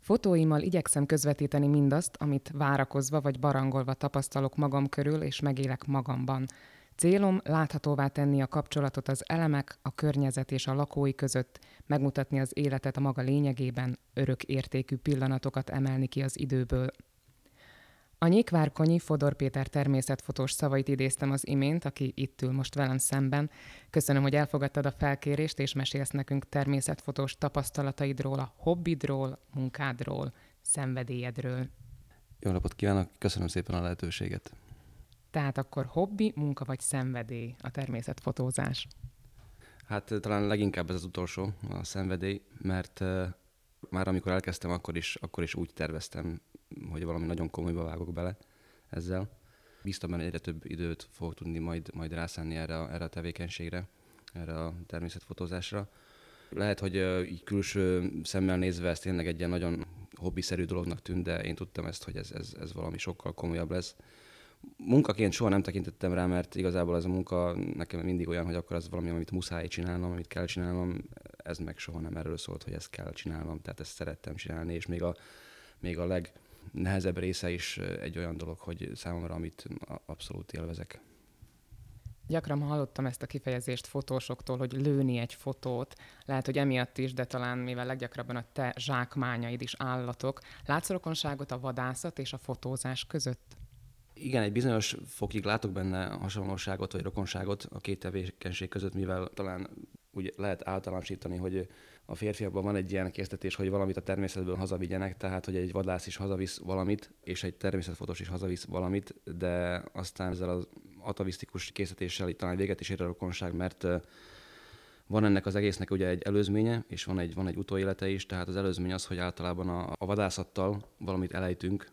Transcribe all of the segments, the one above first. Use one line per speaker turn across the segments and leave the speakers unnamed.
Fotóimmal igyekszem közvetíteni mindazt, amit várakozva vagy barangolva tapasztalok magam körül és megélek magamban. Célom láthatóvá tenni a kapcsolatot az elemek, a környezet és a lakói között, megmutatni az életet a maga lényegében, örök értékű pillanatokat emelni ki az időből. A Nyikvárkonyi Fodor Péter természetfotós szavait idéztem az imént, aki itt ül most velem szemben. Köszönöm, hogy elfogadtad a felkérést, és mesélsz nekünk természetfotós tapasztalataidról, a hobbidról, munkádról, szenvedélyedről.
Jó napot kívánok, köszönöm szépen a lehetőséget.
Tehát akkor hobbi, munka vagy szenvedély a természetfotózás?
Hát talán leginkább ez az utolsó, a szenvedély, mert már amikor elkezdtem, akkor is, akkor is úgy terveztem, hogy valami nagyon komolyba vágok bele ezzel. Bíztam benne, egyre több időt fogok tudni majd, majd rászánni erre, erre a tevékenységre, erre a természetfotózásra. Lehet, hogy így külső szemmel nézve ez tényleg egy ilyen nagyon hobbiszerű dolognak tűnt, de én tudtam ezt, hogy ez, ez, ez valami sokkal komolyabb lesz. Munkaként soha nem tekintettem rá, mert igazából ez a munka nekem mindig olyan, hogy akkor az valami, amit muszáj csinálnom, amit kell csinálnom, ez meg soha nem erről szólt, hogy ezt kell csinálnom, tehát ezt szerettem csinálni, és még a, még a legnehezebb része is egy olyan dolog, hogy számomra, amit abszolút élvezek.
Gyakran hallottam ezt a kifejezést fotósoktól, hogy lőni egy fotót. Lehet, hogy emiatt is, de talán mivel leggyakrabban a te zsákmányaid is állatok. Látsz rokonságot a vadászat és a fotózás között?
Igen, egy bizonyos fokig látok benne hasonlóságot vagy rokonságot a két tevékenység között, mivel talán úgy lehet általánosítani, hogy a férfiakban van egy ilyen késztetés, hogy valamit a természetből hazavigyenek, tehát hogy egy vadász is hazavisz valamit, és egy természetfotós is hazavisz valamit, de aztán ezzel az atavisztikus készítéssel talán véget is ér a rokonság, mert van ennek az egésznek ugye egy előzménye, és van egy, van egy utóélete is, tehát az előzmény az, hogy általában a, a vadászattal valamit elejtünk.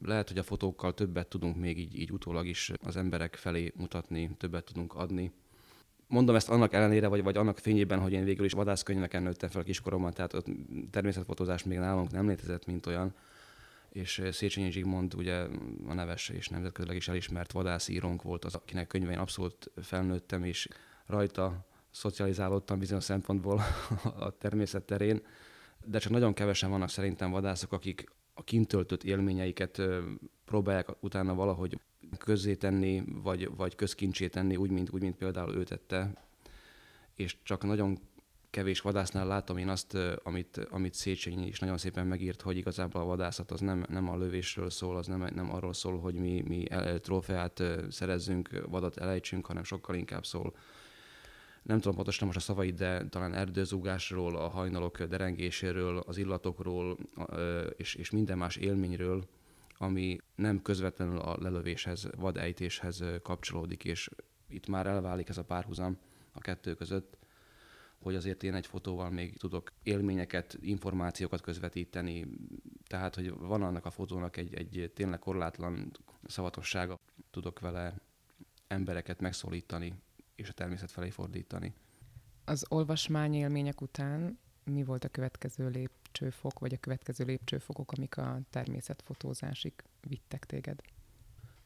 Lehet, hogy a fotókkal többet tudunk még így, így utólag is az emberek felé mutatni, többet tudunk adni. Mondom ezt annak ellenére, vagy, vagy annak fényében, hogy én végül is vadászkönyveken nőttem fel kiskoromban, tehát ott természetfotózás még nálunk nem létezett, mint olyan. És Széchenyi Zsigmond ugye a neves és nemzetközileg is elismert vadászírónk volt az, akinek könyvein abszolút felnőttem, és rajta szocializálódtam bizonyos szempontból a természet terén, de csak nagyon kevesen vannak szerintem vadászok, akik a kintöltött élményeiket próbálják utána valahogy tenni, vagy, vagy közkincsé tenni, úgy mint, úgy, mint például ő tette. És csak nagyon kevés vadásznál látom én azt, amit, amit Széchenyi is nagyon szépen megírt, hogy igazából a vadászat az nem, nem a lövésről szól, az nem, nem arról szól, hogy mi, mi trófeát szerezzünk, vadat elejtsünk, hanem sokkal inkább szól nem tudom pontosan most a szavait, de talán erdőzúgásról, a hajnalok derengéséről, az illatokról és, és minden más élményről, ami nem közvetlenül a lelövéshez, vadejtéshez kapcsolódik, és itt már elválik ez a párhuzam a kettő között hogy azért én egy fotóval még tudok élményeket, információkat közvetíteni, tehát hogy van annak a fotónak egy, egy tényleg korlátlan szavatossága, tudok vele embereket megszólítani, és a természet felé fordítani.
Az olvasmány élmények után mi volt a következő lépcsőfok, vagy a következő lépcsőfokok, amik a természetfotózásig vittek téged?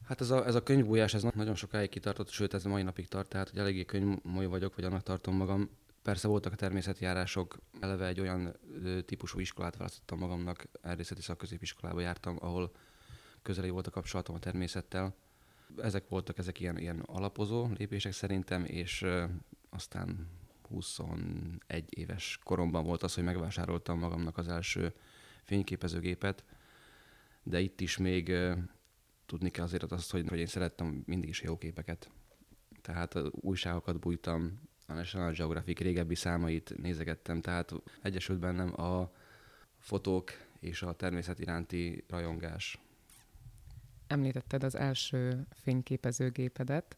Hát ez a, ez a könyvbújás, ez nagyon sokáig kitartott, sőt ez a mai napig tart, tehát hogy eléggé könyvmoly vagyok, vagy annak tartom magam. Persze voltak a természetjárások, eleve egy olyan típusú iskolát választottam magamnak, erdészeti szakközépiskolába jártam, ahol közeli volt a kapcsolatom a természettel. Ezek voltak ezek ilyen, ilyen alapozó lépések szerintem, és aztán 21 éves koromban volt az, hogy megvásároltam magamnak az első fényképezőgépet, de itt is még tudni kell azért azt, hogy, hogy én szerettem mindig is jó képeket. Tehát újságokat bújtam, a National Geographic régebbi számait nézegettem, tehát egyesült bennem a fotók és a természet iránti rajongás.
Említetted az első fényképezőgépedet.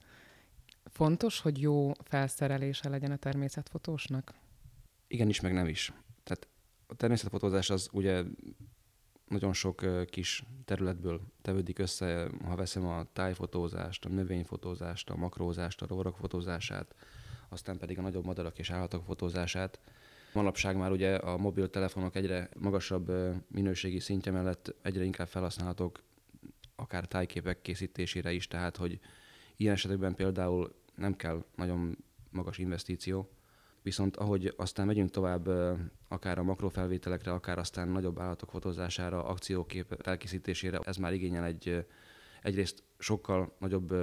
Fontos, hogy jó felszerelése legyen a természetfotósnak?
Igen is, meg nem is. Tehát a természetfotózás az ugye nagyon sok kis területből tevődik össze, ha veszem a tájfotózást, a növényfotózást, a makrózást, a rovarok fotózását, aztán pedig a nagyobb madarak és állatok fotózását. Manapság már ugye a mobiltelefonok egyre magasabb minőségi szintje mellett egyre inkább felhasználhatók akár tájképek készítésére is, tehát hogy ilyen esetekben például nem kell nagyon magas investíció, Viszont ahogy aztán megyünk tovább akár a makrofelvételekre, akár aztán nagyobb állatok fotózására, akciókép elkészítésére, ez már igényel egy egyrészt sokkal nagyobb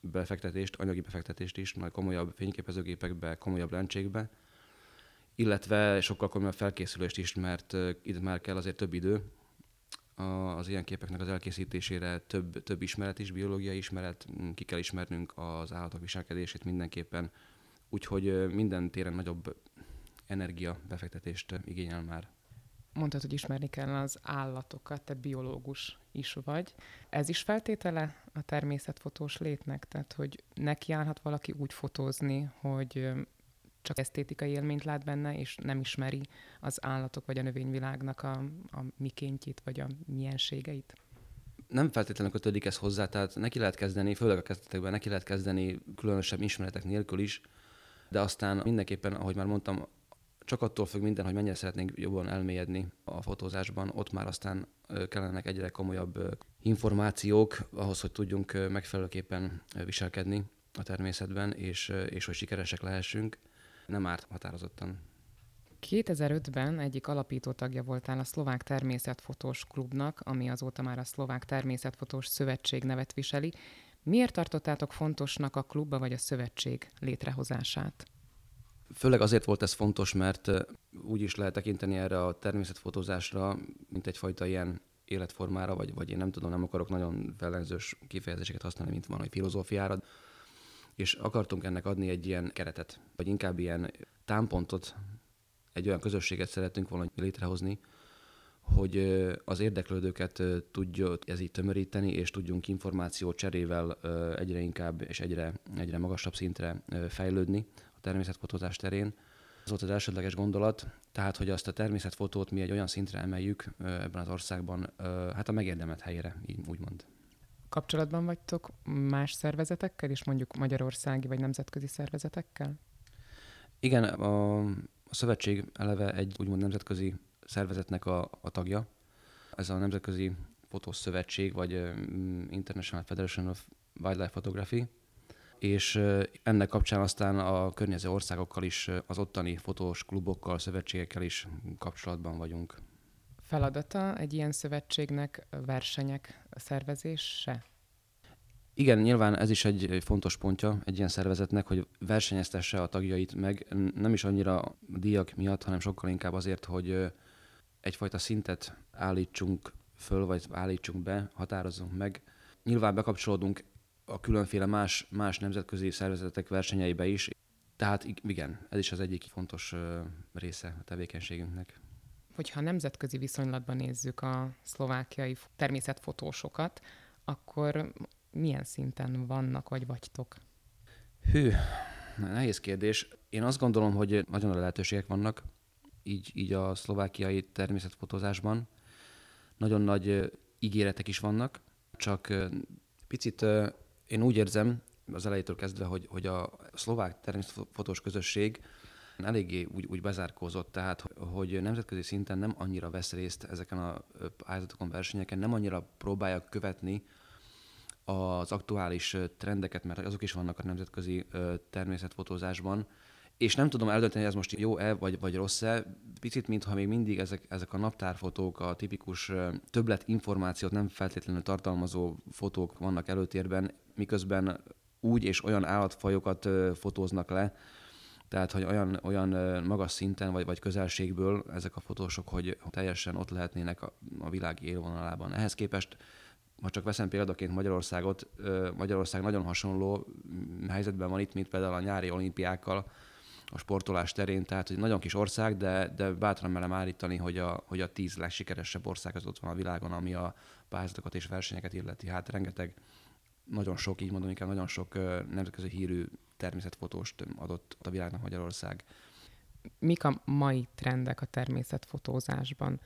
befektetést, anyagi befektetést is, majd komolyabb fényképezőgépekbe, komolyabb lencsékbe, illetve sokkal komolyabb felkészülést is, mert itt már kell azért több idő az ilyen képeknek az elkészítésére, több, több ismeret is, biológiai ismeret, ki kell ismernünk az állatok viselkedését mindenképpen, úgyhogy minden téren nagyobb energia befektetést igényel már.
Mondtad, hogy ismerni kell az állatokat, te biológus is vagy. Ez is feltétele a természetfotós létnek? Tehát, hogy nekiállhat valaki úgy fotózni, hogy csak esztétikai élményt lát benne, és nem ismeri az állatok vagy a növényvilágnak a, a mikéntjét vagy a mienségeit?
Nem feltétlenül kötődik ez hozzá, tehát neki lehet kezdeni, főleg a kezdetekben neki lehet kezdeni különösebb ismeretek nélkül is, de aztán mindenképpen, ahogy már mondtam, csak attól függ minden, hogy mennyire szeretnénk jobban elmélyedni a fotózásban, ott már aztán kellenek egyre komolyabb információk ahhoz, hogy tudjunk megfelelőképpen viselkedni a természetben, és, és hogy sikeresek lehessünk. Nem árt határozottan.
2005-ben egyik alapító tagja voltál a Szlovák Természetfotós Klubnak, ami azóta már a Szlovák Természetfotós Szövetség nevet viseli. Miért tartottátok fontosnak a klubba vagy a szövetség létrehozását?
Főleg azért volt ez fontos, mert úgy is lehet tekinteni erre a természetfotózásra, mint egyfajta ilyen életformára, vagy, vagy én nem tudom, nem akarok nagyon fellenzős kifejezéseket használni, mint van, hogy filozófiára, és akartunk ennek adni egy ilyen keretet, vagy inkább ilyen támpontot, egy olyan közösséget szeretünk volna létrehozni, hogy az érdeklődőket tudja ez így tömöríteni, és tudjunk információ cserével egyre inkább és egyre, egyre magasabb szintre fejlődni a természetfotózás terén. Ez volt az elsődleges gondolat, tehát hogy azt a természetfotót mi egy olyan szintre emeljük ebben az országban, hát a megérdemelt helyére, így úgymond.
Kapcsolatban vagytok más szervezetekkel is, mondjuk magyarországi vagy nemzetközi szervezetekkel?
Igen, a, a szövetség eleve egy úgymond nemzetközi szervezetnek a, a tagja. Ez a Nemzetközi Fotós Szövetség, vagy International Federation of Wildlife Photography, és ennek kapcsán aztán a környező országokkal is, az ottani fotós klubokkal, szövetségekkel is kapcsolatban vagyunk.
Feladata egy ilyen szövetségnek versenyek szervezése?
Igen, nyilván ez is egy fontos pontja egy ilyen szervezetnek, hogy versenyeztesse a tagjait meg, nem is annyira a díjak miatt, hanem sokkal inkább azért, hogy egyfajta szintet állítsunk föl, vagy állítsunk be, határozzunk meg. Nyilván bekapcsolódunk a különféle más, más nemzetközi szervezetek versenyeibe is. Tehát igen, ez is az egyik fontos része a tevékenységünknek.
Hogyha nemzetközi viszonylatban nézzük a szlovákiai természetfotósokat, akkor milyen szinten vannak vagy vagytok?
Hű, nehéz kérdés. Én azt gondolom, hogy nagyon a lehetőségek vannak, így, így a szlovákiai természetfotózásban. Nagyon nagy ígéretek is vannak, csak picit én úgy érzem, az elejétől kezdve, hogy, hogy a szlovák természetfotós közösség eléggé úgy, úgy bezárkózott, tehát hogy nemzetközi szinten nem annyira vesz részt ezeken a pályázatokon, versenyeken, nem annyira próbálja követni az aktuális trendeket, mert azok is vannak a nemzetközi természetfotózásban, és nem tudom eldönteni, hogy ez most jó-e vagy, vagy rossz-e. Picit, mintha még mindig ezek, ezek a naptárfotók, a tipikus többlet információt nem feltétlenül tartalmazó fotók vannak előtérben, miközben úgy és olyan állatfajokat fotóznak le, tehát, hogy olyan, olyan magas szinten vagy, vagy közelségből ezek a fotósok, hogy teljesen ott lehetnének a, a világ élvonalában. Ehhez képest, ha csak veszem példaként Magyarországot, Magyarország nagyon hasonló helyzetben van itt, mint például a nyári olimpiákkal, a sportolás terén, tehát hogy nagyon kis ország, de, de bátran merem állítani, hogy a, hogy a tíz legsikeresebb ország az ott van a világon, ami a pályázatokat és versenyeket illeti. Hát rengeteg, nagyon sok, így mondom, inkább nagyon sok nemzetközi hírű természetfotóst adott a világnak Magyarország.
Mik a mai trendek a természetfotózásban?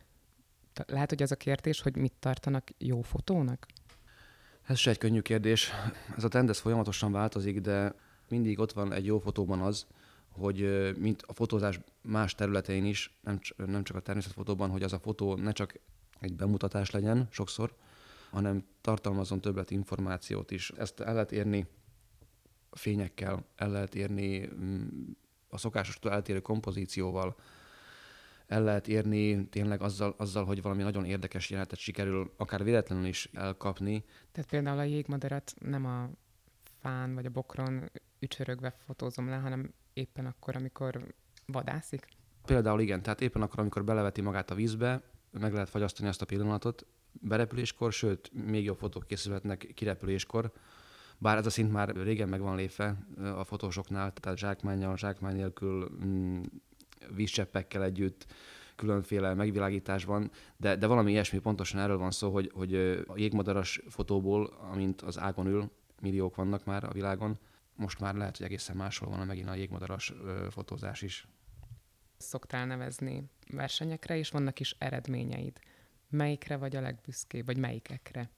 Lehet, hogy az a kérdés, hogy mit tartanak jó fotónak?
Ez se egy könnyű kérdés. Ez a trend ez folyamatosan változik, de mindig ott van egy jó fotóban az, hogy mint a fotózás más területein is, nem, csak a természetfotóban, hogy az a fotó ne csak egy bemutatás legyen sokszor, hanem tartalmazon többlet információt is. Ezt el lehet érni fényekkel, el lehet érni mm, a szokásostól eltérő kompozícióval el lehet érni tényleg azzal, azzal, hogy valami nagyon érdekes jelenetet sikerül akár véletlenül is elkapni.
Tehát például a jégmadarat nem a fán vagy a bokron ücsörögve fotózom le, hanem éppen akkor, amikor vadászik?
Például igen, tehát éppen akkor, amikor beleveti magát a vízbe, meg lehet fagyasztani azt a pillanatot, berepüléskor, sőt, még jobb fotók készülhetnek kirepüléskor, bár ez a szint már régen meg van lépve a fotósoknál, tehát zsákmányjal, zsákmány nélkül, mm, vízcseppekkel együtt, különféle megvilágításban, de, de valami ilyesmi, pontosan erről van szó, hogy, hogy a jégmadaras fotóból, amint az ágon ül, milliók vannak már a világon, most már lehet, hogy egészen máshol van megint a jégmadaras fotózás is.
Szoktál nevezni versenyekre, és vannak is eredményeid. Melyikre vagy a legbüszkébb, vagy melyikekre?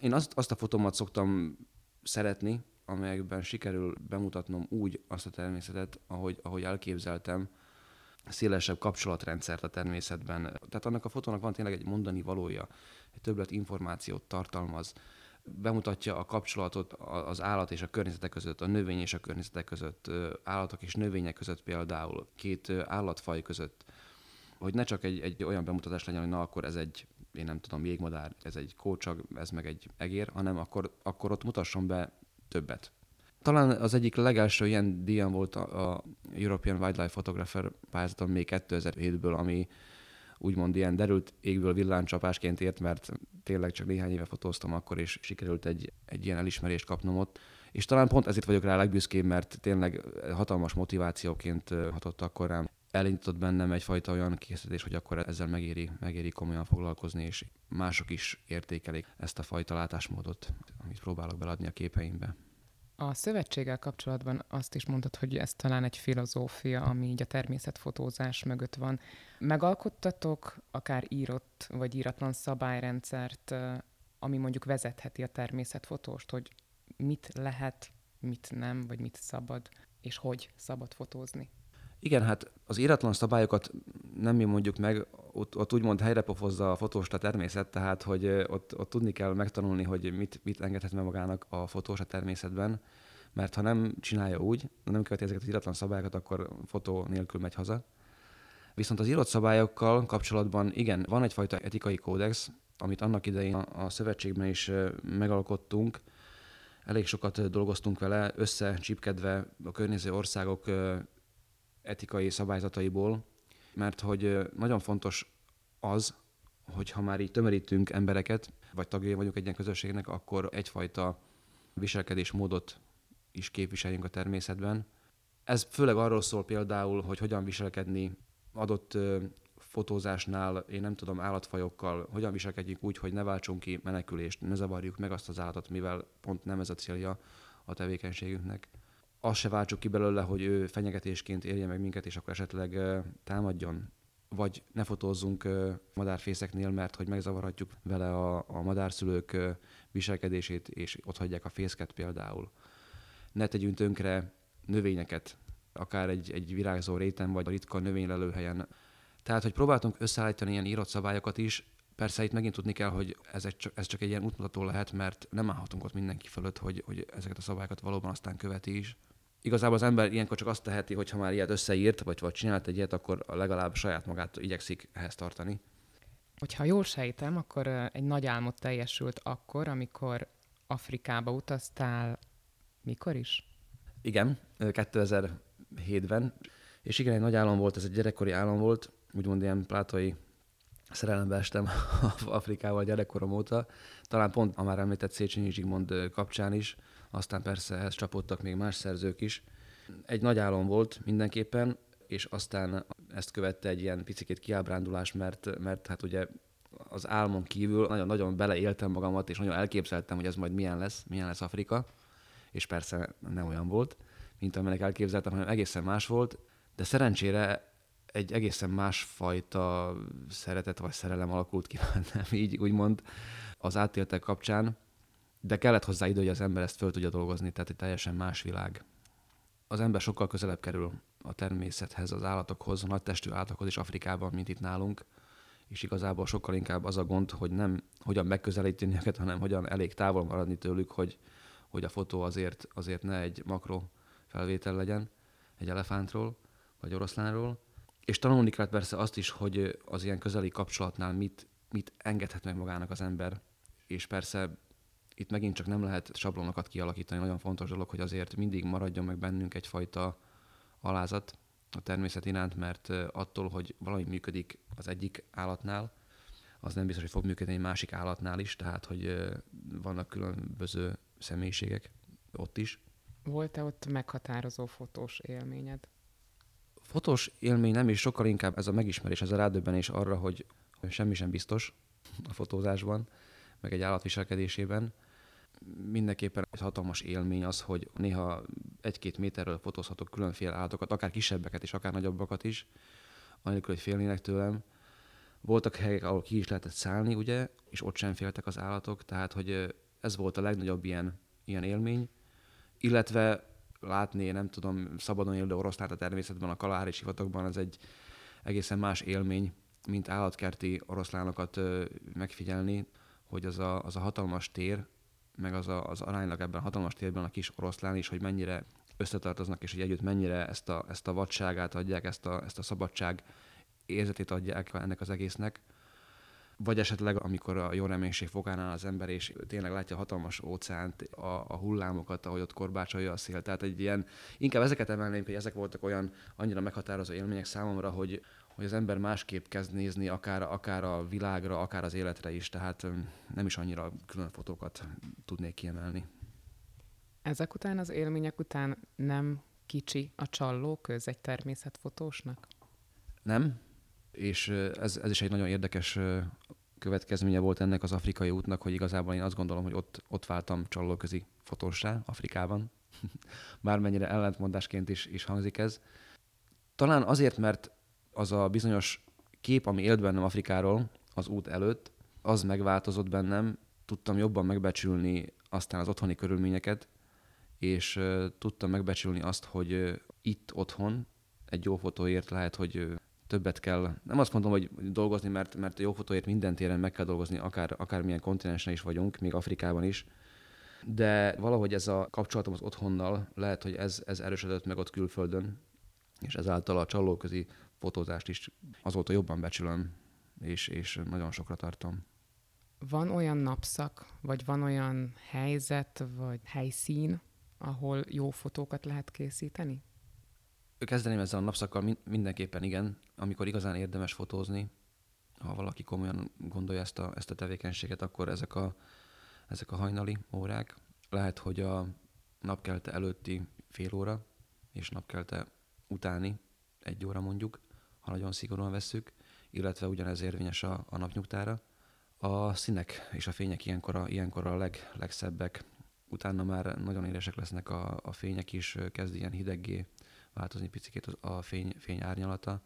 Én azt, azt a fotómat szoktam szeretni, amelyekben sikerül bemutatnom úgy azt a természetet, ahogy, ahogy elképzeltem, szélesebb kapcsolatrendszert a természetben. Tehát annak a fotónak van tényleg egy mondani valója, egy többlet információt tartalmaz, bemutatja a kapcsolatot az állat és a környezete között, a növény és a környezete között, állatok és növények között például, két állatfaj között, hogy ne csak egy, egy olyan bemutatás legyen, hogy na akkor ez egy, én nem tudom, jégmadár, ez egy kócsag, ez meg egy egér, hanem akkor, akkor ott mutasson be többet. Talán az egyik legelső ilyen díjam volt a, a European Wildlife Photographer pályázaton még 2007-ből, ami úgymond ilyen derült égből villámcsapásként ért, mert tényleg csak néhány éve fotóztam akkor, és sikerült egy, egy ilyen elismerést kapnom ott. És talán pont ezért vagyok rá legbüszkébb, mert tényleg hatalmas motivációként hatott akkor rám. Elindított bennem egyfajta olyan készítés, hogy akkor ezzel megéri, megéri komolyan foglalkozni, és mások is értékelik ezt a fajta látásmódot, amit próbálok beladni a képeimbe.
A szövetséggel kapcsolatban azt is mondtad, hogy ez talán egy filozófia, ami így a természetfotózás mögött van. Megalkottatok akár írott vagy íratlan szabályrendszert, ami mondjuk vezetheti a természetfotóst, hogy mit lehet, mit nem, vagy mit szabad, és hogy szabad fotózni?
Igen, hát az íratlan szabályokat nem mi mondjuk meg, ott, ott úgymond helyrepofozza a fotóst a természet, tehát hogy ott, ott tudni kell megtanulni, hogy mit, mit engedhet meg magának a fotós természetben, mert ha nem csinálja úgy, nem követi ezeket az íratlan szabályokat, akkor fotó nélkül megy haza. Viszont az írott szabályokkal kapcsolatban igen, van egyfajta etikai kódex, amit annak idején a, szövetségben is megalkottunk, elég sokat dolgoztunk vele, összecsipkedve a környező országok etikai szabályzataiból, mert hogy nagyon fontos az, hogy ha már így tömörítünk embereket, vagy tagjai vagyunk egy ilyen közösségnek, akkor egyfajta viselkedésmódot is képviseljünk a természetben. Ez főleg arról szól például, hogy hogyan viselkedni adott fotózásnál, én nem tudom, állatfajokkal, hogyan viselkedjünk úgy, hogy ne váltsunk ki menekülést, ne zavarjuk meg azt az állatot, mivel pont nem ez a célja a tevékenységünknek azt se váltsuk ki belőle, hogy ő fenyegetésként érje meg minket, és akkor esetleg támadjon. Vagy ne fotózzunk madárfészeknél, mert hogy megzavarhatjuk vele a, a madárszülők viselkedését, és ott hagyják a fészket például. Ne tegyünk tönkre növényeket, akár egy, egy virágzó réten, vagy a ritka növénylelőhelyen. Tehát, hogy próbáltunk összeállítani ilyen írott szabályokat is, Persze itt megint tudni kell, hogy ez, egy, ez csak egy ilyen útmutató lehet, mert nem állhatunk ott mindenki fölött, hogy, hogy ezeket a szabályokat valóban aztán követi is igazából az ember ilyenkor csak azt teheti, hogy ha már ilyet összeírt, vagy, vagy csinált egy ilyet, akkor legalább saját magát igyekszik ehhez tartani.
Hogyha jól sejtem, akkor egy nagy álmod teljesült akkor, amikor Afrikába utaztál, mikor is?
Igen, 2007-ben. És igen, egy nagy álom volt, ez egy gyerekkori álom volt, úgymond ilyen plátai szerelembe estem Afrikával gyerekkorom óta. Talán pont a már említett Széchenyi Zsigmond kapcsán is, aztán persze ehhez csapódtak még más szerzők is. Egy nagy álom volt mindenképpen, és aztán ezt követte egy ilyen picit kiábrándulás, mert, mert hát ugye az álmon kívül nagyon-nagyon beleéltem magamat, és nagyon elképzeltem, hogy ez majd milyen lesz, milyen lesz Afrika, és persze nem olyan volt, mint amelynek elképzeltem, hanem egészen más volt, de szerencsére egy egészen másfajta szeretet vagy szerelem alakult ki nem így úgymond az átéltek kapcsán, de kellett hozzá idő, hogy az ember ezt föl tudja dolgozni, tehát egy teljesen más világ. Az ember sokkal közelebb kerül a természethez, az állatokhoz, a nagy testű állatokhoz is Afrikában, mint itt nálunk, és igazából sokkal inkább az a gond, hogy nem hogyan megközelíteni őket, hanem hogyan elég távol maradni tőlük, hogy, hogy a fotó azért, azért ne egy makro felvétel legyen. egy elefántról, vagy oroszlánról, és tanulni kellett persze azt is, hogy az ilyen közeli kapcsolatnál mit, mit engedhet meg magának az ember, és persze itt megint csak nem lehet sablonokat kialakítani, nagyon fontos dolog, hogy azért mindig maradjon meg bennünk egyfajta alázat a természet iránt, mert attól, hogy valami működik az egyik állatnál, az nem biztos, hogy fog működni egy másik állatnál is, tehát hogy vannak különböző személyiségek ott is.
Volt-e ott meghatározó fotós élményed?
Fotós élmény nem, és sokkal inkább ez a megismerés, ez a rádöbbenés arra, hogy semmi sem biztos a fotózásban, meg egy állat viselkedésében. Mindenképpen egy hatalmas élmény az, hogy néha egy-két méterről fotózhatok különféle állatokat, akár kisebbeket és akár nagyobbakat is, anélkül, hogy félnének tőlem. Voltak helyek, ahol ki is lehetett szállni, ugye, és ott sem féltek az állatok, tehát hogy ez volt a legnagyobb ilyen, ilyen élmény. Illetve látni, nem tudom, szabadon élő oroszlát a természetben, a Kalári sivatagban, az egy egészen más élmény, mint állatkerti oroszlánokat megfigyelni, hogy az a, az a hatalmas tér, meg az, a, az aránylag ebben a hatalmas térben a kis oroszlán is, hogy mennyire összetartoznak, és hogy együtt mennyire ezt a, ezt a vadságát adják, ezt a, ezt a szabadság érzetét adják ennek az egésznek. Vagy esetleg, amikor a jó reménység fokánál az ember, és tényleg látja a hatalmas óceánt, a, a hullámokat, ahogy ott korbácsolja a szél. Tehát egy ilyen, inkább ezeket emelném, hogy ezek voltak olyan annyira meghatározó élmények számomra, hogy, hogy az ember másképp kezd nézni akár, akár a világra, akár az életre is, tehát nem is annyira külön fotókat tudnék kiemelni.
Ezek után, az élmények után nem kicsi a csalló köz egy természetfotósnak?
Nem, és ez, ez is egy nagyon érdekes következménye volt ennek az afrikai útnak, hogy igazából én azt gondolom, hogy ott, ott váltam csallóközi fotósá Afrikában. Bármennyire ellentmondásként is, is hangzik ez. Talán azért, mert az a bizonyos kép, ami élt bennem Afrikáról az út előtt, az megváltozott bennem, tudtam jobban megbecsülni aztán az otthoni körülményeket, és tudtam megbecsülni azt, hogy itt otthon egy jó fotóért lehet, hogy többet kell, nem azt mondom, hogy dolgozni, mert, mert jó fotóért minden téren meg kell dolgozni, akár, akármilyen kontinensen is vagyunk, még Afrikában is, de valahogy ez a kapcsolatom az otthonnal lehet, hogy ez, ez erősödött meg ott külföldön, és ezáltal a csalóközi fotózást is azóta jobban becsülöm, és, és nagyon sokra tartom.
Van olyan napszak, vagy van olyan helyzet, vagy helyszín, ahol jó fotókat lehet készíteni?
Kezdeném ezzel a napszakkal mindenképpen igen, amikor igazán érdemes fotózni. Ha valaki komolyan gondolja ezt a, ezt a tevékenységet, akkor ezek a, ezek a hajnali órák. Lehet, hogy a napkelte előtti fél óra, és napkelte utáni egy óra mondjuk, ha nagyon szigorúan vesszük, illetve ugyanez érvényes a, a napnyugtára. A színek és a fények ilyenkor a, ilyenkor a leg, legszebbek, utána már nagyon éresek lesznek a, a fények is, kezd ilyen hideggé változni picit a fény, fény árnyalata.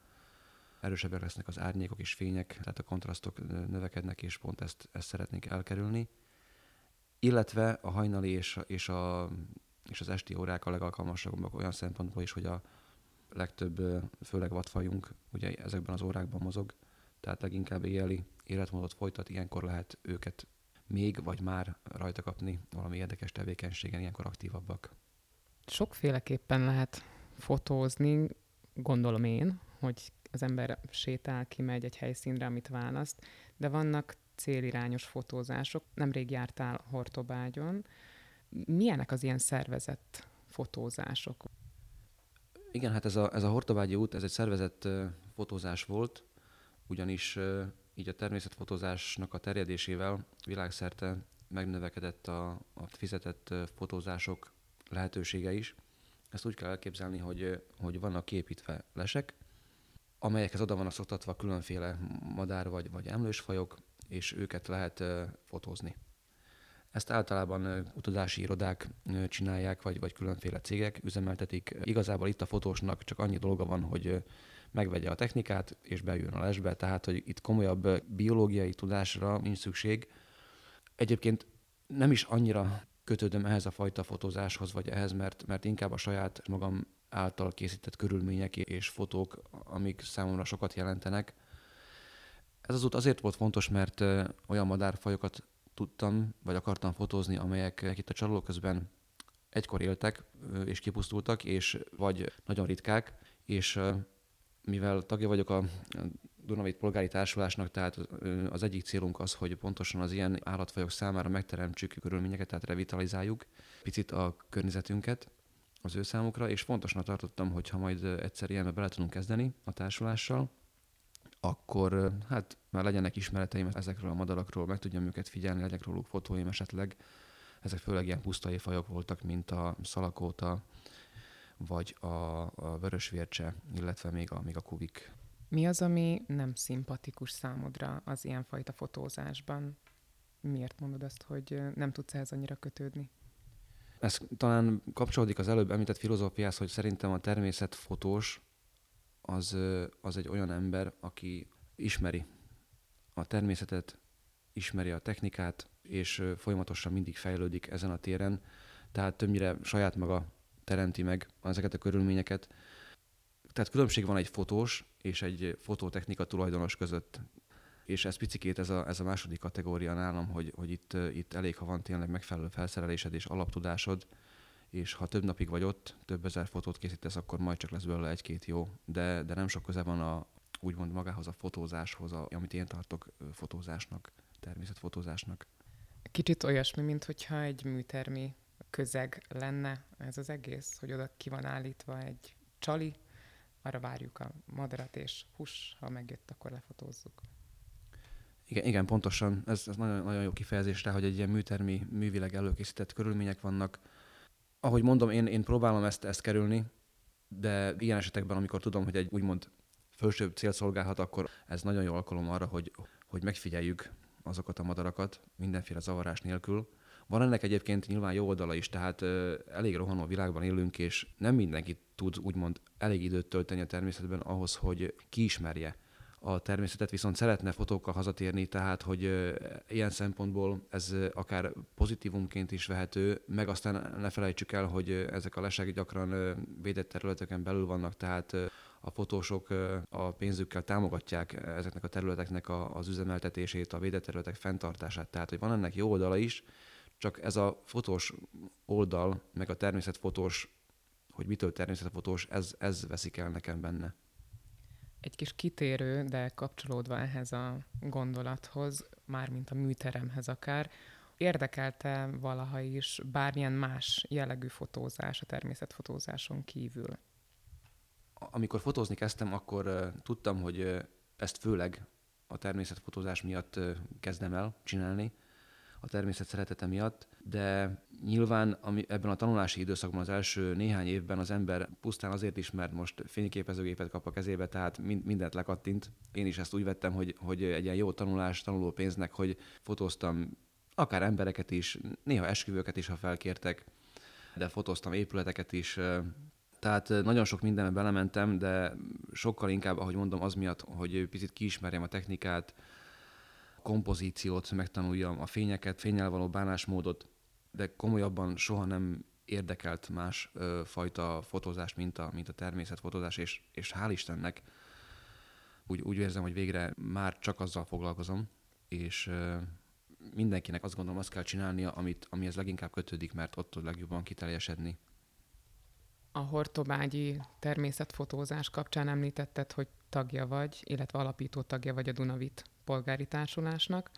Erősebbek lesznek az árnyékok és fények, tehát a kontrasztok növekednek, és pont ezt, ezt szeretnénk elkerülni. Illetve a hajnali és, és, a, és az esti órák a legalkalmasabbak olyan szempontból is, hogy a legtöbb, főleg vadfajunk ugye ezekben az órákban mozog, tehát leginkább éjjeli életmódot folytat, ilyenkor lehet őket még vagy már rajta kapni valami érdekes tevékenységen, ilyenkor aktívabbak.
Sokféleképpen lehet fotózni, gondolom én, hogy az ember sétál, kimegy egy helyszínre, amit választ, de vannak célirányos fotózások. Nemrég jártál Hortobágyon. Milyenek az ilyen szervezett fotózások?
Igen, hát ez a, ez a Hortobágyi út, ez egy szervezett fotózás volt, ugyanis így a természetfotózásnak a terjedésével világszerte megnövekedett a, a fizetett fotózások lehetősége is. Ezt úgy kell elképzelni, hogy, hogy vannak képítve lesek, amelyekhez oda vannak szoktatva különféle madár vagy, vagy emlősfajok, és őket lehet fotózni. Ezt általában utazási irodák csinálják, vagy, vagy különféle cégek üzemeltetik. Igazából itt a fotósnak csak annyi dolga van, hogy megvegye a technikát, és bejön a lesbe, tehát hogy itt komolyabb biológiai tudásra nincs szükség. Egyébként nem is annyira kötődöm ehhez a fajta fotózáshoz, vagy ehhez, mert, mert inkább a saját magam által készített körülmények és fotók, amik számomra sokat jelentenek. Ez az út azért volt fontos, mert olyan madárfajokat tudtam, vagy akartam fotózni, amelyek itt a csaló közben egykor éltek és kipusztultak, és vagy nagyon ritkák, és mivel tagja vagyok a Dunavét Polgári Társulásnak, tehát az egyik célunk az, hogy pontosan az ilyen állatfajok számára megteremtsük körülményeket, tehát revitalizáljuk picit a környezetünket az ő számukra, és fontosnak tartottam, hogy ha majd egyszer ilyenbe bele tudunk kezdeni a társulással, akkor hát már legyenek ismereteim ezekről a madarakról, meg tudjam őket figyelni, legyenek róluk fotóim esetleg. Ezek főleg ilyen pusztai fajok voltak, mint a szalakóta, vagy a, a vörösvércse, illetve még a, még a kuvik.
Mi az, ami nem szimpatikus számodra az ilyenfajta fotózásban? Miért mondod azt, hogy nem tudsz ehhez annyira kötődni?
Ez talán kapcsolódik az előbb említett filozófiához, hogy szerintem a természetfotós az, az egy olyan ember, aki ismeri a természetet, ismeri a technikát, és folyamatosan mindig fejlődik ezen a téren, tehát többnyire saját maga teremti meg ezeket a körülményeket. Tehát különbség van egy fotós és egy fototechnika tulajdonos között. És ez picikét ez a, ez a második kategória nálam, hogy, hogy itt, itt elég, ha van tényleg megfelelő felszerelésed és alaptudásod, és ha több napig vagy ott, több ezer fotót készítesz, akkor majd csak lesz belőle egy-két jó, de, de nem sok köze van a, úgymond magához a fotózáshoz, a, amit én tartok fotózásnak, természetfotózásnak.
Kicsit olyasmi, mint hogyha egy műtermi közeg lenne ez az egész, hogy oda ki van állítva egy csali, arra várjuk a madarat, és hús, ha megjött, akkor lefotózzuk.
Igen, igen pontosan. Ez, ez nagyon, nagyon jó kifejezés rá, hogy egy ilyen műtermi, művileg előkészített körülmények vannak. Ahogy mondom, én, én próbálom ezt, ezt kerülni, de ilyen esetekben, amikor tudom, hogy egy úgymond felsőbb cél szolgálhat, akkor ez nagyon jó alkalom arra, hogy, hogy megfigyeljük azokat a madarakat mindenféle zavarás nélkül, van ennek egyébként nyilván jó oldala is, tehát uh, elég rohanó világban élünk, és nem mindenki tud úgymond elég időt tölteni a természetben ahhoz, hogy kiismerje a természetet, viszont szeretne fotókkal hazatérni, tehát hogy ilyen szempontból ez akár pozitívumként is vehető, meg aztán ne felejtsük el, hogy ezek a lesek gyakran védett területeken belül vannak, tehát a fotósok a pénzükkel támogatják ezeknek a területeknek az üzemeltetését, a védett területek fenntartását. Tehát, hogy van ennek jó oldala is, csak ez a fotós oldal, meg a természetfotós, hogy mitől természetfotós, ez, ez veszik el nekem benne.
Egy kis kitérő, de kapcsolódva ehhez a gondolathoz, mármint a műteremhez akár, érdekelte valaha is bármilyen más jellegű fotózás a természetfotózáson kívül?
Amikor fotózni kezdtem, akkor tudtam, hogy ezt főleg a természetfotózás miatt uh, kezdem el csinálni, a természet szeretete miatt, de nyilván ami ebben a tanulási időszakban az első néhány évben az ember pusztán azért is, mert most fényképezőgépet kap a kezébe, tehát mindent lekattint. Én is ezt úgy vettem, hogy, hogy egy ilyen jó tanulás, tanuló pénznek, hogy fotóztam akár embereket is, néha esküvőket is, ha felkértek, de fotóztam épületeket is, tehát nagyon sok mindenbe belementem, de sokkal inkább, ahogy mondom, az miatt, hogy picit kiismerjem a technikát, kompozíciót, megtanuljam a fényeket, fényel való bánásmódot, de komolyabban soha nem érdekelt más ö, fajta fotózás, mint a, mint a természetfotózás, és, és hál' Istennek úgy, úgy érzem, hogy végre már csak azzal foglalkozom, és ö, mindenkinek azt gondolom, azt kell csinálnia, amit, amihez leginkább kötődik, mert ott tud legjobban kiteljesedni.
A Hortobágyi természetfotózás kapcsán említetted, hogy tagja vagy, illetve alapító tagja vagy a Dunavit polgári társulásnak,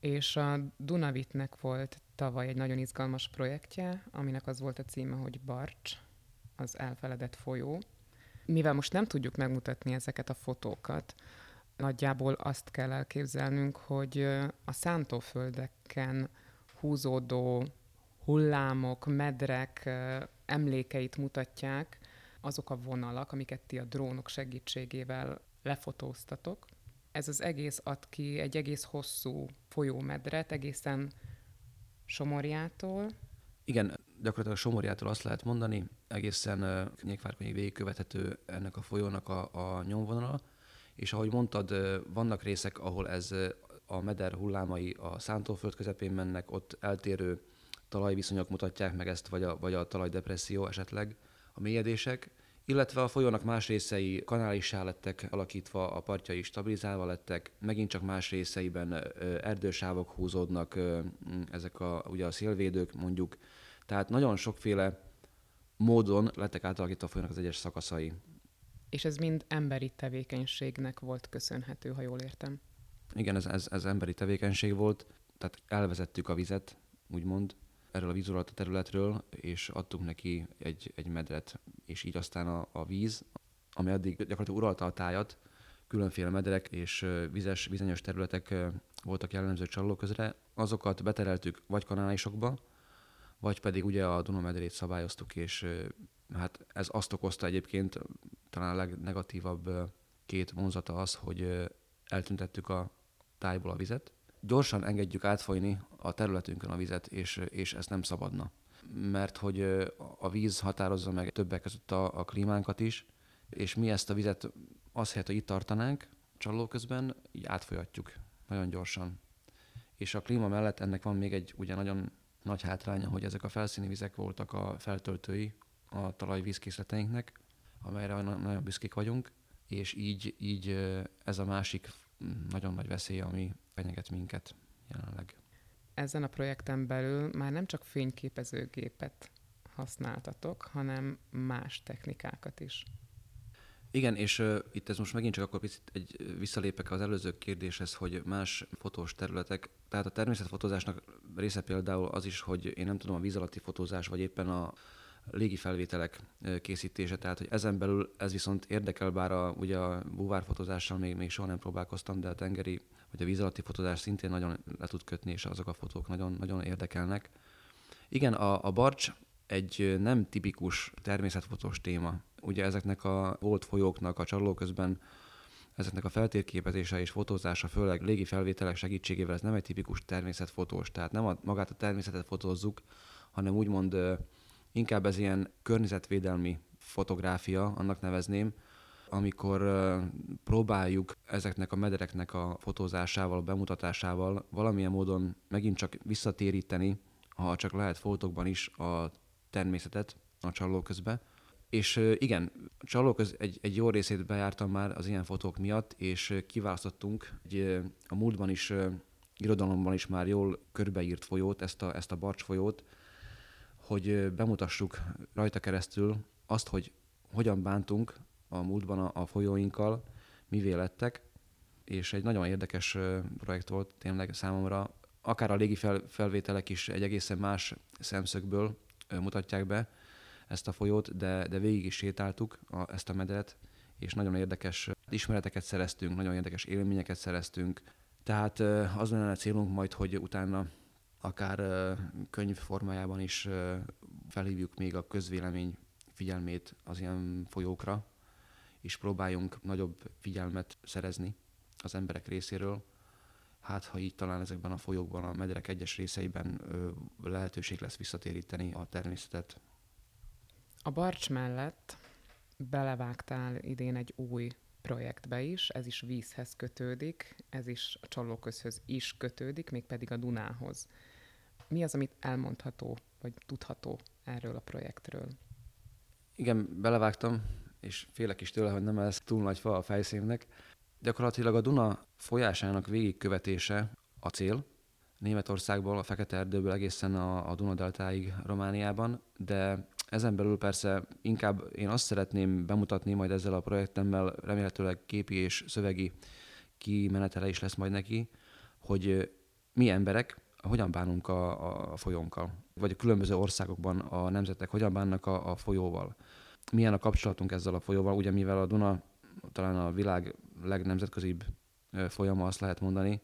és a Dunavitnek volt tavaly egy nagyon izgalmas projektje, aminek az volt a címe, hogy Barcs, az elfeledett folyó. Mivel most nem tudjuk megmutatni ezeket a fotókat, nagyjából azt kell elképzelnünk, hogy a szántóföldeken húzódó hullámok, medrek emlékeit mutatják azok a vonalak, amiket ti a drónok segítségével lefotóztatok, ez az egész ad ki egy egész hosszú folyómedret, egészen Somorjától.
Igen, gyakorlatilag Somorjától azt lehet mondani, egészen uh, Nyékvárkonyig végigkövethető ennek a folyónak a, a nyomvonala, és ahogy mondtad, vannak részek, ahol ez a meder hullámai a szántóföld közepén mennek, ott eltérő talajviszonyok mutatják meg ezt, vagy a, vagy a talajdepresszió esetleg, a mélyedések, illetve a folyónak más részei kanálissá lettek alakítva, a partjai stabilizálva lettek, megint csak más részeiben erdősávok húzódnak, ezek a, ugye a szélvédők mondjuk, Tehát nagyon sokféle módon lettek átalakítva a folyónak az egyes szakaszai.
És ez mind emberi tevékenységnek volt köszönhető, ha jól értem.
Igen, ez, ez, ez emberi tevékenység volt, tehát elvezettük a vizet, úgymond, erről a víz területről, és adtunk neki egy, egy medret, és így aztán a, a víz, ami addig gyakorlatilag uralta a tájat, különféle mederek és vizes, vizenyes területek voltak jellemző csaló közre, azokat betereltük vagy kanálisokba, vagy pedig ugye a Dunamederét szabályoztuk, és hát ez azt okozta egyébként, talán a legnegatívabb két vonzata az, hogy eltüntettük a tájból a vizet. Gyorsan engedjük átfolyni a területünkön a vizet, és, és ez nem szabadna. Mert hogy a víz határozza meg többek között a, a klímánkat is, és mi ezt a vizet azt helyett, hogy itt tartanánk csaló közben, így átfolyatjuk nagyon gyorsan. És a klíma mellett ennek van még egy ugye nagyon nagy hátránya, hogy ezek a felszíni vizek voltak a feltöltői a talajvízkészleteinknek, amelyre nagyon büszkék vagyunk, és így, így ez a másik nagyon nagy veszély, ami fenyeget minket jelenleg.
Ezen a projekten belül már nem csak fényképezőgépet használtatok, hanem más technikákat is.
Igen, és uh, itt ez most megint csak akkor picit egy visszalépek az előző kérdéshez, hogy más fotós területek, tehát a természetfotózásnak része például az is, hogy én nem tudom, a víz alatti fotózás, vagy éppen a légi felvételek készítése, tehát hogy ezen belül ez viszont érdekel, bár a, ugye a búvárfotózással még, még soha nem próbálkoztam, de a tengeri vagy a víz alatti fotózás szintén nagyon le tud kötni, és azok a fotók nagyon, nagyon érdekelnek. Igen, a, a barcs egy nem tipikus természetfotós téma. Ugye ezeknek a volt folyóknak a csaló közben ezeknek a feltérképezése és fotózása, főleg légi felvételek segítségével ez nem egy tipikus természetfotós, tehát nem a, magát a természetet fotózzuk, hanem úgymond inkább ez ilyen környezetvédelmi fotográfia, annak nevezném, amikor próbáljuk ezeknek a medereknek a fotózásával, a bemutatásával valamilyen módon megint csak visszatéríteni, ha csak lehet fotókban is a természetet a csaló közbe. És igen, csaló köz egy, egy jó részét bejártam már az ilyen fotók miatt, és kiválasztottunk egy, a múltban is, irodalomban is már jól körbeírt folyót, ezt a, ezt a Barcs folyót, hogy bemutassuk rajta keresztül azt, hogy hogyan bántunk a múltban a, a folyóinkkal, mivé lettek, és egy nagyon érdekes projekt volt tényleg számomra. Akár a légi fel, felvételek is egy egészen más szemszögből mutatják be ezt a folyót, de, de végig is sétáltuk a, ezt a medret, és nagyon érdekes ismereteket szereztünk, nagyon érdekes élményeket szereztünk. Tehát az lenne a célunk majd, hogy utána akár könyv formájában is felhívjuk még a közvélemény figyelmét az ilyen folyókra, és próbáljunk nagyobb figyelmet szerezni az emberek részéről. Hát, ha így talán ezekben a folyókban, a mederek egyes részeiben lehetőség lesz visszatéríteni a természetet.
A Barcs mellett belevágtál idén egy új projektbe is, ez is vízhez kötődik, ez is a csalóközhöz is kötődik, mégpedig a Dunához. Mi az, amit elmondható, vagy tudható erről a projektről?
Igen, belevágtam, és félek is tőle, hogy nem ez túl nagy fa a fejszémnek. Gyakorlatilag a Duna folyásának végigkövetése a cél, Németországból, a Fekete-erdőből egészen a, a Duna-deltáig Romániában, de ezen belül persze inkább én azt szeretném bemutatni majd ezzel a projektemmel, remélhetőleg képi és szövegi kimenetele is lesz majd neki, hogy mi emberek hogyan bánunk a, a folyónkkal, vagy a különböző országokban a nemzetek hogyan bánnak a, a folyóval. Milyen a kapcsolatunk ezzel a folyóval, ugye mivel a Duna talán a világ legnemzetközibb folyama, azt lehet mondani,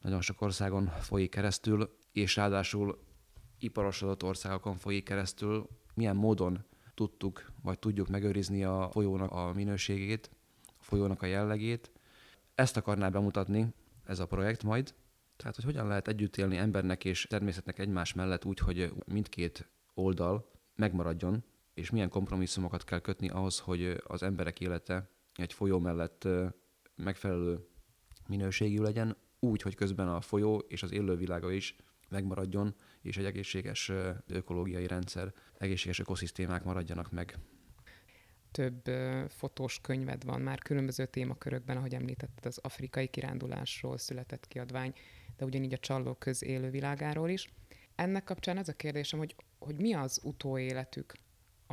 nagyon sok országon folyik keresztül, és ráadásul iparosodott országokon folyik keresztül, milyen módon tudtuk, vagy tudjuk megőrizni a folyónak a minőségét, a folyónak a jellegét. Ezt akarná bemutatni ez a projekt majd, tehát hogy hogyan lehet együtt élni embernek és természetnek egymás mellett úgy, hogy mindkét oldal megmaradjon, és milyen kompromisszumokat kell kötni ahhoz, hogy az emberek élete egy folyó mellett megfelelő minőségű legyen, úgy, hogy közben a folyó és az élővilága is megmaradjon, és egy egészséges ökológiai rendszer, egészséges ökoszisztémák maradjanak meg.
Több fotós könyved van már különböző témakörökben, ahogy említetted, az afrikai kirándulásról született kiadvány, de ugyanígy a csallók köz élővilágáról is. Ennek kapcsán az a kérdésem, hogy, hogy mi az utóéletük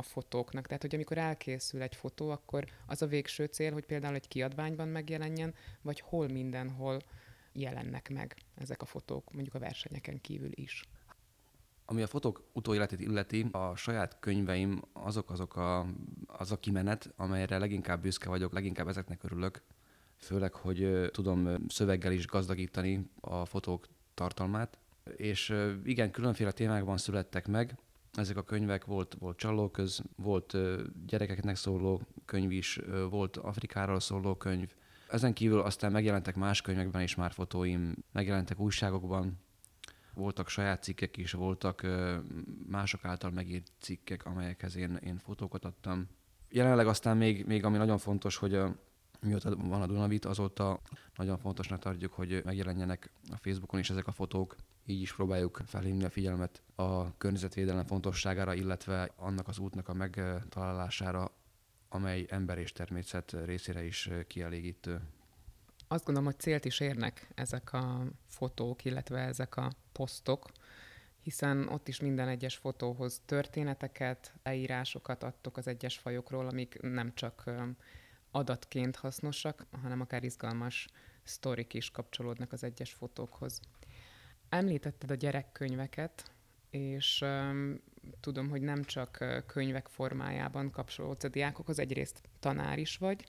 a fotóknak. Tehát, hogy amikor elkészül egy fotó, akkor az a végső cél, hogy például egy kiadványban megjelenjen, vagy hol mindenhol jelennek meg ezek a fotók, mondjuk a versenyeken kívül is.
Ami a fotók utóéletét illeti, a saját könyveim azok, azok a, az a kimenet, amelyre leginkább büszke vagyok, leginkább ezeknek örülök, főleg, hogy tudom szöveggel is gazdagítani a fotók tartalmát. És igen, különféle témákban születtek meg, ezek a könyvek, volt, volt csalóköz, volt gyerekeknek szóló könyv is, volt Afrikáról szóló könyv. Ezen kívül aztán megjelentek más könyvekben is már fotóim, megjelentek újságokban, voltak saját cikkek is, voltak mások által megírt cikkek, amelyekhez én, én fotókat adtam. Jelenleg aztán még, még ami nagyon fontos, hogy a, mióta van a Dunavit, azóta nagyon fontosnak tartjuk, hogy megjelenjenek a Facebookon is ezek a fotók. Így is próbáljuk felhívni a figyelmet a környezetvédelem fontosságára, illetve annak az útnak a megtalálására, amely ember és természet részére is kielégítő.
Azt gondolom, hogy célt is érnek ezek a fotók, illetve ezek a posztok, hiszen ott is minden egyes fotóhoz történeteket, leírásokat adtok az egyes fajokról, amik nem csak adatként hasznosak, hanem akár izgalmas sztorik is kapcsolódnak az egyes fotókhoz. Említetted a gyerekkönyveket, és um, tudom, hogy nem csak könyvek formájában kapcsolódsz a diákokhoz, egyrészt tanár is vagy,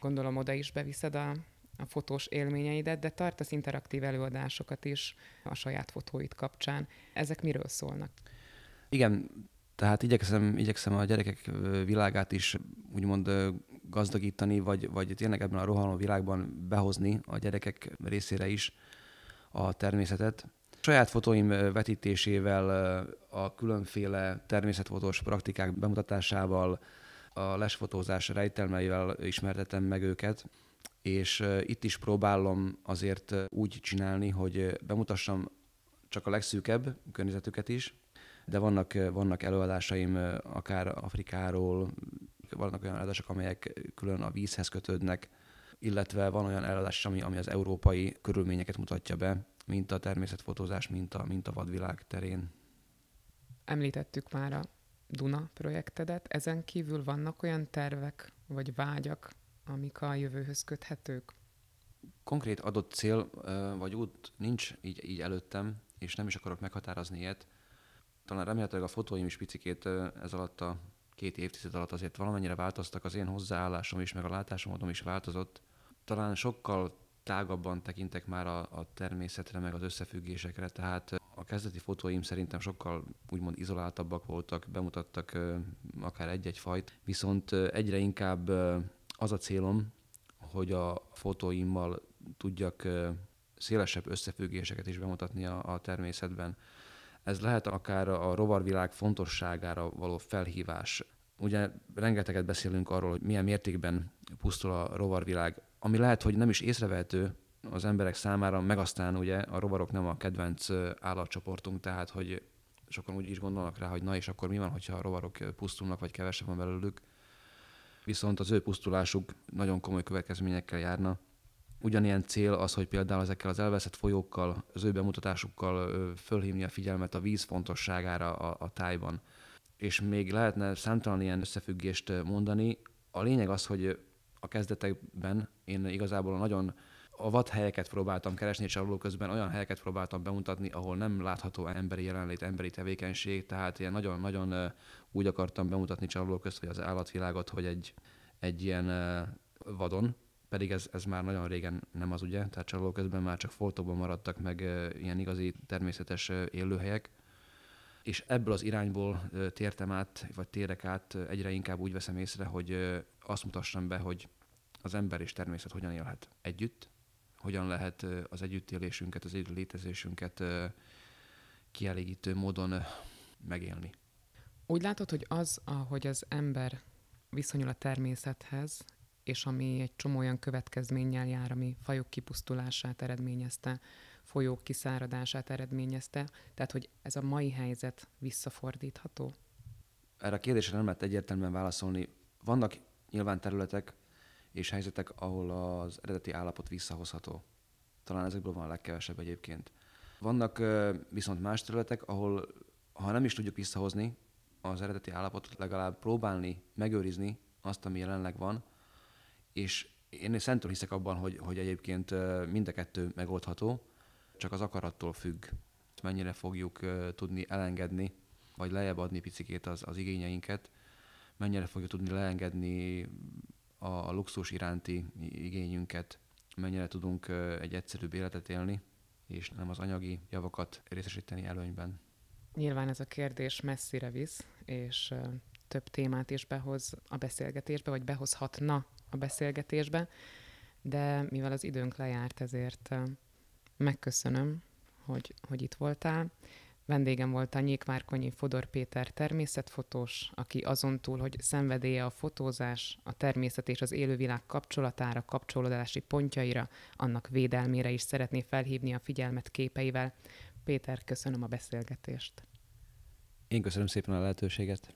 gondolom oda is beviszed a, a fotós élményeidet, de tartasz interaktív előadásokat is a saját fotóid kapcsán. Ezek miről szólnak?
Igen, tehát igyekszem, igyekszem a gyerekek világát is úgymond gazdagítani, vagy, vagy tényleg ebben a rohanó világban behozni a gyerekek részére is a természetet. Saját fotóim vetítésével, a különféle természetfotós praktikák bemutatásával, a lesfotózás rejtelmeivel ismertetem meg őket, és itt is próbálom azért úgy csinálni, hogy bemutassam csak a legszűkebb környezetüket is, de vannak, vannak előadásaim akár Afrikáról, vannak olyan előadások, amelyek külön a vízhez kötődnek, illetve van olyan előadás, ami, ami az európai körülményeket mutatja be, mint a természetfotózás, mint a, mint a vadvilág terén.
Említettük már a Duna projektedet. Ezen kívül vannak olyan tervek vagy vágyak, amik a jövőhöz köthetők?
Konkrét adott cél vagy út nincs így, így előttem, és nem is akarok meghatározni ilyet. Talán remélhetőleg a fotóim is picikét ez alatt a két évtized alatt azért valamennyire változtak, az én hozzáállásom is, meg a látásomodom is változott. Talán sokkal tágabban tekintek már a, a természetre, meg az összefüggésekre, tehát a kezdeti fotóim szerintem sokkal úgymond izoláltabbak voltak, bemutattak akár egy-egy fajt, viszont egyre inkább az a célom, hogy a fotóimmal tudjak szélesebb összefüggéseket is bemutatni a, a természetben. Ez lehet akár a rovarvilág fontosságára való felhívás. Ugye rengeteget beszélünk arról, hogy milyen mértékben pusztul a rovarvilág, ami lehet, hogy nem is észrevehető az emberek számára, meg aztán ugye a rovarok nem a kedvenc állatcsoportunk, tehát hogy sokan úgy is gondolnak rá, hogy na és akkor mi van, hogyha a rovarok pusztulnak, vagy kevesebb van belőlük. Viszont az ő pusztulásuk nagyon komoly következményekkel járna. Ugyanilyen cél az, hogy például ezekkel az elveszett folyókkal, az ő bemutatásukkal fölhívni a figyelmet a víz fontosságára a, a tájban. És még lehetne számtalan ilyen összefüggést mondani. A lényeg az, hogy a kezdetekben én igazából nagyon a vad helyeket próbáltam keresni, és alul közben olyan helyeket próbáltam bemutatni, ahol nem látható emberi jelenlét, emberi tevékenység, tehát ilyen nagyon-nagyon úgy akartam bemutatni Csaluló közt, vagy az állatvilágot, hogy egy, egy ilyen vadon, pedig ez, ez már nagyon régen nem az ugye, tehát Csaluló közben már csak foltokban maradtak meg ilyen igazi természetes élőhelyek, és ebből az irányból tértem át, vagy térek át, egyre inkább úgy veszem észre, hogy azt mutassam be, hogy az ember és természet hogyan élhet együtt, hogyan lehet az együttélésünket, az együtt létezésünket kielégítő módon megélni.
Úgy látod, hogy az, ahogy az ember viszonyul a természethez, és ami egy csomó olyan következménnyel jár, ami fajok kipusztulását eredményezte, folyók kiszáradását eredményezte, tehát hogy ez a mai helyzet visszafordítható?
Erre a kérdésre nem lehet egyértelműen válaszolni. Vannak nyilván területek, és helyzetek, ahol az eredeti állapot visszahozható. Talán ezekből van a legkevesebb egyébként. Vannak viszont más területek, ahol ha nem is tudjuk visszahozni az eredeti állapotot, legalább próbálni megőrizni azt, ami jelenleg van, és én szentől hiszek abban, hogy, hogy egyébként mind a kettő megoldható, csak az akarattól függ, mennyire fogjuk tudni elengedni, vagy lejjebb adni picikét az, az igényeinket, mennyire fogjuk tudni leengedni a, a luxus iránti igényünket, mennyire tudunk egy egyszerűbb életet élni, és nem az anyagi javakat részesíteni előnyben.
Nyilván ez a kérdés messzire visz, és több témát is behoz a beszélgetésbe, vagy behozhatna a beszélgetésbe, de mivel az időnk lejárt, ezért megköszönöm, hogy, hogy itt voltál. Vendégem volt a Nyékmárkonyi Fodor Péter természetfotós, aki azon túl, hogy szenvedélye a fotózás, a természet és az élővilág kapcsolatára, kapcsolódási pontjaira, annak védelmére is szeretné felhívni a figyelmet képeivel. Péter, köszönöm a beszélgetést.
Én köszönöm szépen a lehetőséget.